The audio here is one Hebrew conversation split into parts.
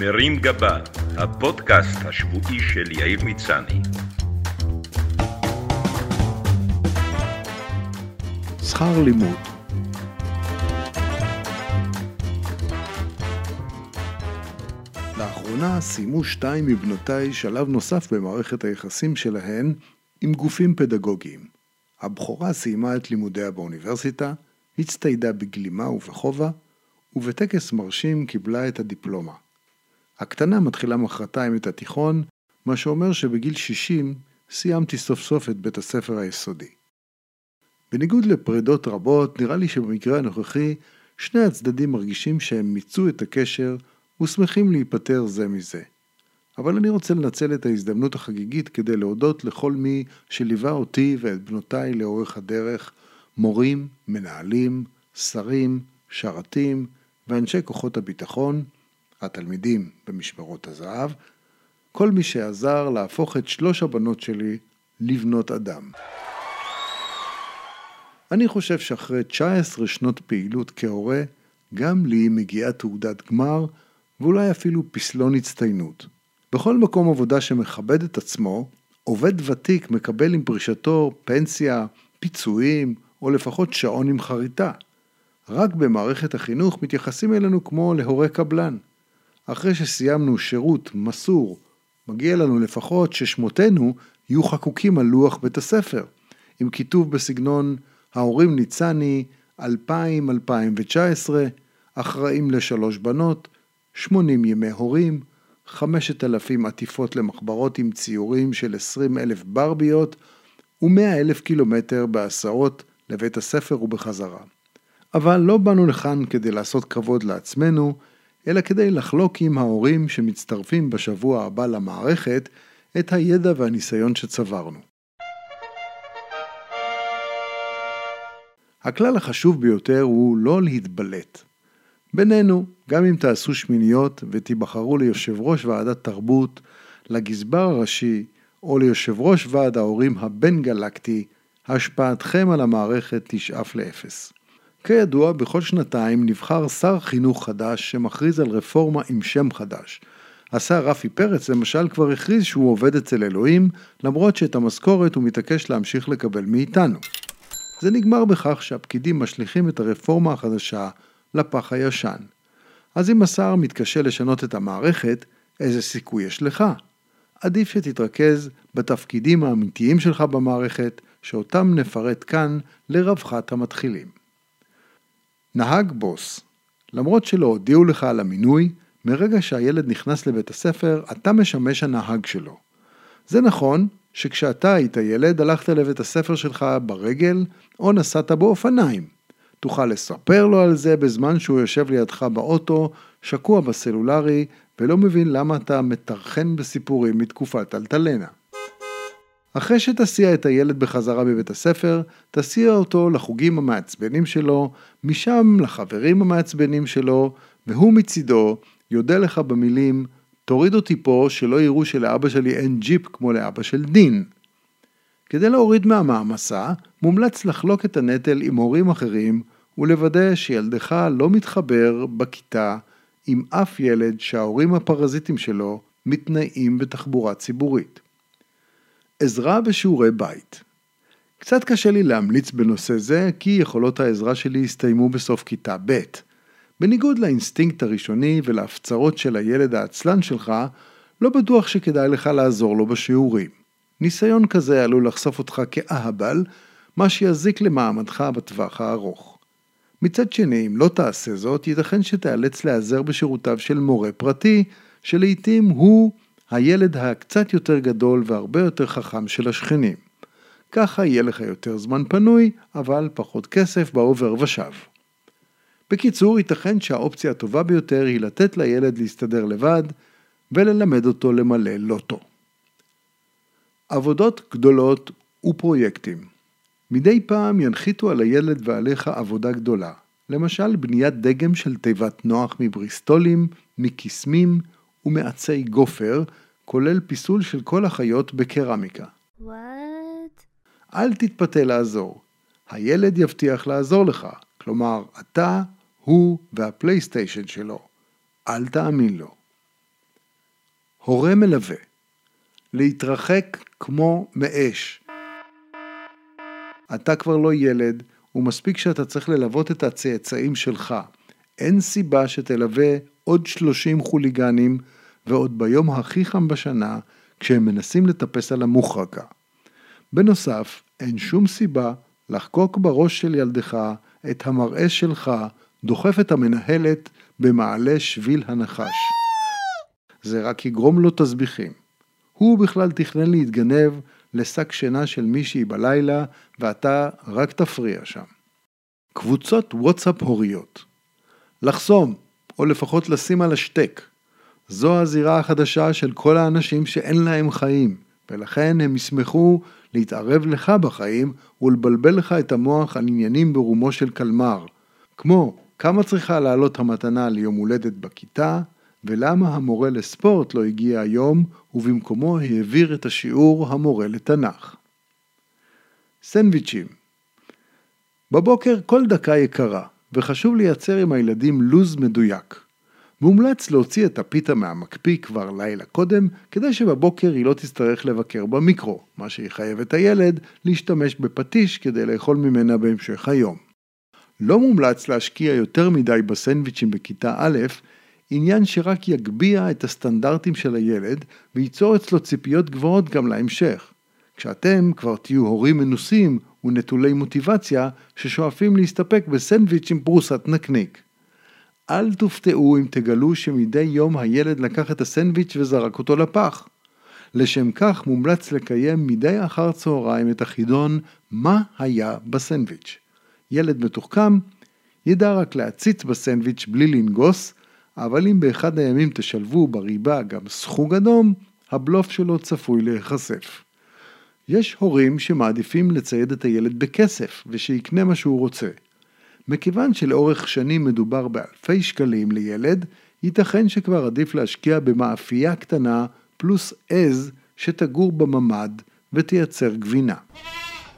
מרים גבה, הפודקאסט השבועי של יאיר מצני. שכר לימוד לאחרונה סיימו שתיים מבנותיי שלב נוסף במערכת היחסים שלהן עם גופים פדגוגיים. הבכורה סיימה את לימודיה באוניברסיטה, הצטיידה בגלימה ובכובע, ובטקס מרשים קיבלה את הדיפלומה. הקטנה מתחילה מחרתיים את התיכון, מה שאומר שבגיל 60 סיימתי סוף סוף את בית הספר היסודי. בניגוד לפרידות רבות, נראה לי שבמקרה הנוכחי שני הצדדים מרגישים שהם מיצו את הקשר ושמחים להיפטר זה מזה. אבל אני רוצה לנצל את ההזדמנות החגיגית כדי להודות לכל מי שליווה אותי ואת בנותיי לאורך הדרך, מורים, מנהלים, שרים, שרתים ואנשי כוחות הביטחון, התלמידים במשמרות הזהב, כל מי שעזר להפוך את שלוש הבנות שלי לבנות אדם. אני חושב שאחרי 19 שנות פעילות כהורה, גם לי מגיעה תעודת גמר ואולי אפילו פסלון הצטיינות. בכל מקום עבודה שמכבד את עצמו, עובד ותיק מקבל עם פרישתו פנסיה, פיצויים, או לפחות שעון עם חריטה. רק במערכת החינוך מתייחסים אלינו כמו להורה קבלן. אחרי שסיימנו שירות מסור, מגיע לנו לפחות ששמותינו יהיו חקוקים על לוח בית הספר, עם כיתוב בסגנון ההורים ניצני 2000-2019, אחראים לשלוש בנות, 80 ימי הורים, 5,000 עטיפות למחברות עם ציורים של 20 אלף ברביות ו-100 אלף קילומטר בהסעות לבית הספר ובחזרה. אבל לא באנו לכאן כדי לעשות כבוד לעצמנו, אלא כדי לחלוק עם ההורים שמצטרפים בשבוע הבא למערכת את הידע והניסיון שצברנו. הכלל החשוב ביותר הוא לא להתבלט. בינינו, גם אם תעשו שמיניות ותיבחרו ליושב ראש ועדת תרבות, לגזבר הראשי או ליושב ראש ועד ההורים הבין-גלקטי, השפעתכם על המערכת תשאף לאפס. כידוע, בכל שנתיים נבחר שר חינוך חדש שמכריז על רפורמה עם שם חדש. השר רפי פרץ למשל כבר הכריז שהוא עובד אצל אלוהים, למרות שאת המשכורת הוא מתעקש להמשיך לקבל מאיתנו. זה נגמר בכך שהפקידים משליכים את הרפורמה החדשה לפח הישן. אז אם השר מתקשה לשנות את המערכת, איזה סיכוי יש לך? עדיף שתתרכז בתפקידים האמיתיים שלך במערכת, שאותם נפרט כאן לרווחת המתחילים. נהג בוס למרות שלא הודיעו לך על המינוי, מרגע שהילד נכנס לבית הספר, אתה משמש הנהג שלו. זה נכון שכשאתה היית ילד, הלכת לבית הספר שלך ברגל, או נסעת באופניים. תוכל לספר לו על זה בזמן שהוא יושב לידך באוטו, שקוע בסלולרי, ולא מבין למה אתה מטרחן בסיפורים מתקופת אלטלנה. אחרי שתסיע את הילד בחזרה בבית הספר, תסיע אותו לחוגים המעצבנים שלו, משם לחברים המעצבנים שלו, והוא מצידו יודה לך במילים תוריד אותי פה שלא יראו שלאבא שלי אין ג'יפ כמו לאבא של דין. כדי להוריד מהמעמסה, מומלץ לחלוק את הנטל עם הורים אחרים ולוודא שילדך לא מתחבר בכיתה עם אף ילד שההורים הפרזיטים שלו מתנאים בתחבורה ציבורית. עזרה בשיעורי בית קצת קשה לי להמליץ בנושא זה כי יכולות העזרה שלי הסתיימו בסוף כיתה ב'. בניגוד לאינסטינקט הראשוני ולהפצרות של הילד העצלן שלך, לא בטוח שכדאי לך לעזור לו בשיעורים. ניסיון כזה עלול לחשוף אותך כאהבל, מה שיזיק למעמדך בטווח הארוך. מצד שני, אם לא תעשה זאת, ייתכן שתיאלץ להיעזר בשירותיו של מורה פרטי, שלעיתים הוא הילד הקצת יותר גדול והרבה יותר חכם של השכנים. ככה יהיה לך יותר זמן פנוי, אבל פחות כסף בעובר ושב. בקיצור, ייתכן שהאופציה הטובה ביותר היא לתת לילד להסתדר לבד וללמד אותו למלא לוטו. עבודות גדולות ופרויקטים מדי פעם ינחיתו על הילד ועליך עבודה גדולה, למשל בניית דגם של תיבת נוח מבריסטולים, מקיסמים ומעצי גופר, כולל פיסול של כל החיות בקרמיקה. What? אל תתפתה לעזור. הילד יבטיח לעזור לך, כלומר, אתה, הוא והפלייסטיישן שלו. אל תאמין לו. הורה מלווה. להתרחק כמו מאש. אתה כבר לא ילד, ומספיק שאתה צריך ללוות את הצאצאים שלך. אין סיבה שתלווה עוד 30 חוליגנים, ועוד ביום הכי חם בשנה, כשהם מנסים לטפס על המוחרקה. בנוסף, אין שום סיבה לחקוק בראש של ילדך את המראה שלך דוחף את המנהלת במעלה שביל הנחש. זה רק יגרום לו תסביכים. הוא בכלל תכנן להתגנב לשק שינה של מישהי בלילה, ואתה רק תפריע שם. קבוצות וואטסאפ הוריות לחסום, או לפחות לשים על השטק. זו הזירה החדשה של כל האנשים שאין להם חיים, ולכן הם ישמחו להתערב לך בחיים ולבלבל לך את המוח על עניינים ברומו של קלמר, כמו כמה צריכה לעלות המתנה ליום הולדת בכיתה, ולמה המורה לספורט לא הגיע היום, ובמקומו העביר את השיעור המורה לתנ"ך. סנדוויצ'ים בבוקר כל דקה יקרה, וחשוב לייצר עם הילדים לוז מדויק. מומלץ להוציא את הפיתה מהמקפיא כבר לילה קודם, כדי שבבוקר היא לא תצטרך לבקר במיקרו, מה שיחייב את הילד להשתמש בפטיש כדי לאכול ממנה בהמשך היום. לא מומלץ להשקיע יותר מדי בסנדוויצ'ים בכיתה א', עניין שרק יגביה את הסטנדרטים של הילד וייצור אצלו ציפיות גבוהות גם להמשך. כשאתם כבר תהיו הורים מנוסים ונטולי מוטיבציה ששואפים להסתפק בסנדוויץ' עם פרוסת נקניק. אל תופתעו אם תגלו שמדי יום הילד לקח את הסנדוויץ' וזרק אותו לפח. לשם כך מומלץ לקיים מדי אחר צהריים את החידון מה היה בסנדוויץ'. ילד מתוחכם ידע רק להציץ בסנדוויץ' בלי לנגוס, אבל אם באחד הימים תשלבו בריבה גם סחוג אדום, הבלוף שלו צפוי להיחשף. יש הורים שמעדיפים לצייד את הילד בכסף ושיקנה מה שהוא רוצה. מכיוון שלאורך שנים מדובר באלפי שקלים לילד, ייתכן שכבר עדיף להשקיע במאפייה קטנה פלוס עז שתגור בממ"ד ותייצר גבינה.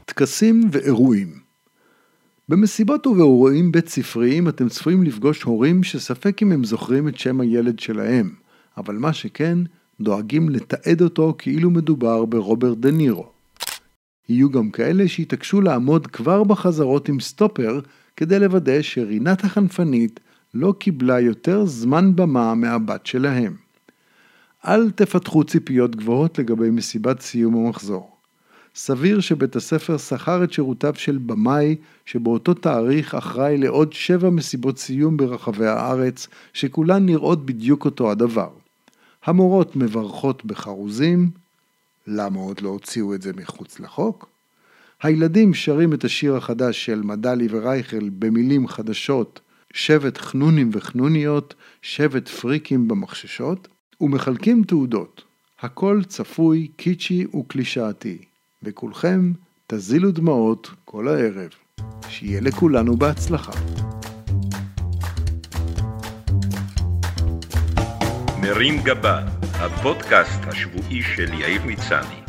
טקסים ואירועים במסיבות ובאירועים בית ספריים אתם צפויים לפגוש הורים שספק אם הם זוכרים את שם הילד שלהם, אבל מה שכן, דואגים לתעד אותו כאילו מדובר ברוברט דה נירו. יהיו גם כאלה שיתעקשו לעמוד כבר בחזרות עם סטופר כדי לוודא שרינת החנפנית לא קיבלה יותר זמן במה מהבת שלהם. אל תפתחו ציפיות גבוהות לגבי מסיבת סיום המחזור. סביר שבית הספר שכר את שירותיו של במאי שבאותו תאריך אחראי לעוד שבע מסיבות סיום ברחבי הארץ שכולן נראות בדיוק אותו הדבר. המורות מברכות בחרוזים, למה עוד לא הוציאו את זה מחוץ לחוק? הילדים שרים את השיר החדש של מדלי ורייכל במילים חדשות, שבט חנונים וחנוניות, שבט פריקים במחששות, ומחלקים תעודות. הכל צפוי, קיצ'י וקלישאתי. וכולכם תזילו דמעות כל הערב. שיהיה לכולנו בהצלחה. מרים גבה, הפודקאסט השבועי של יאיר מצני.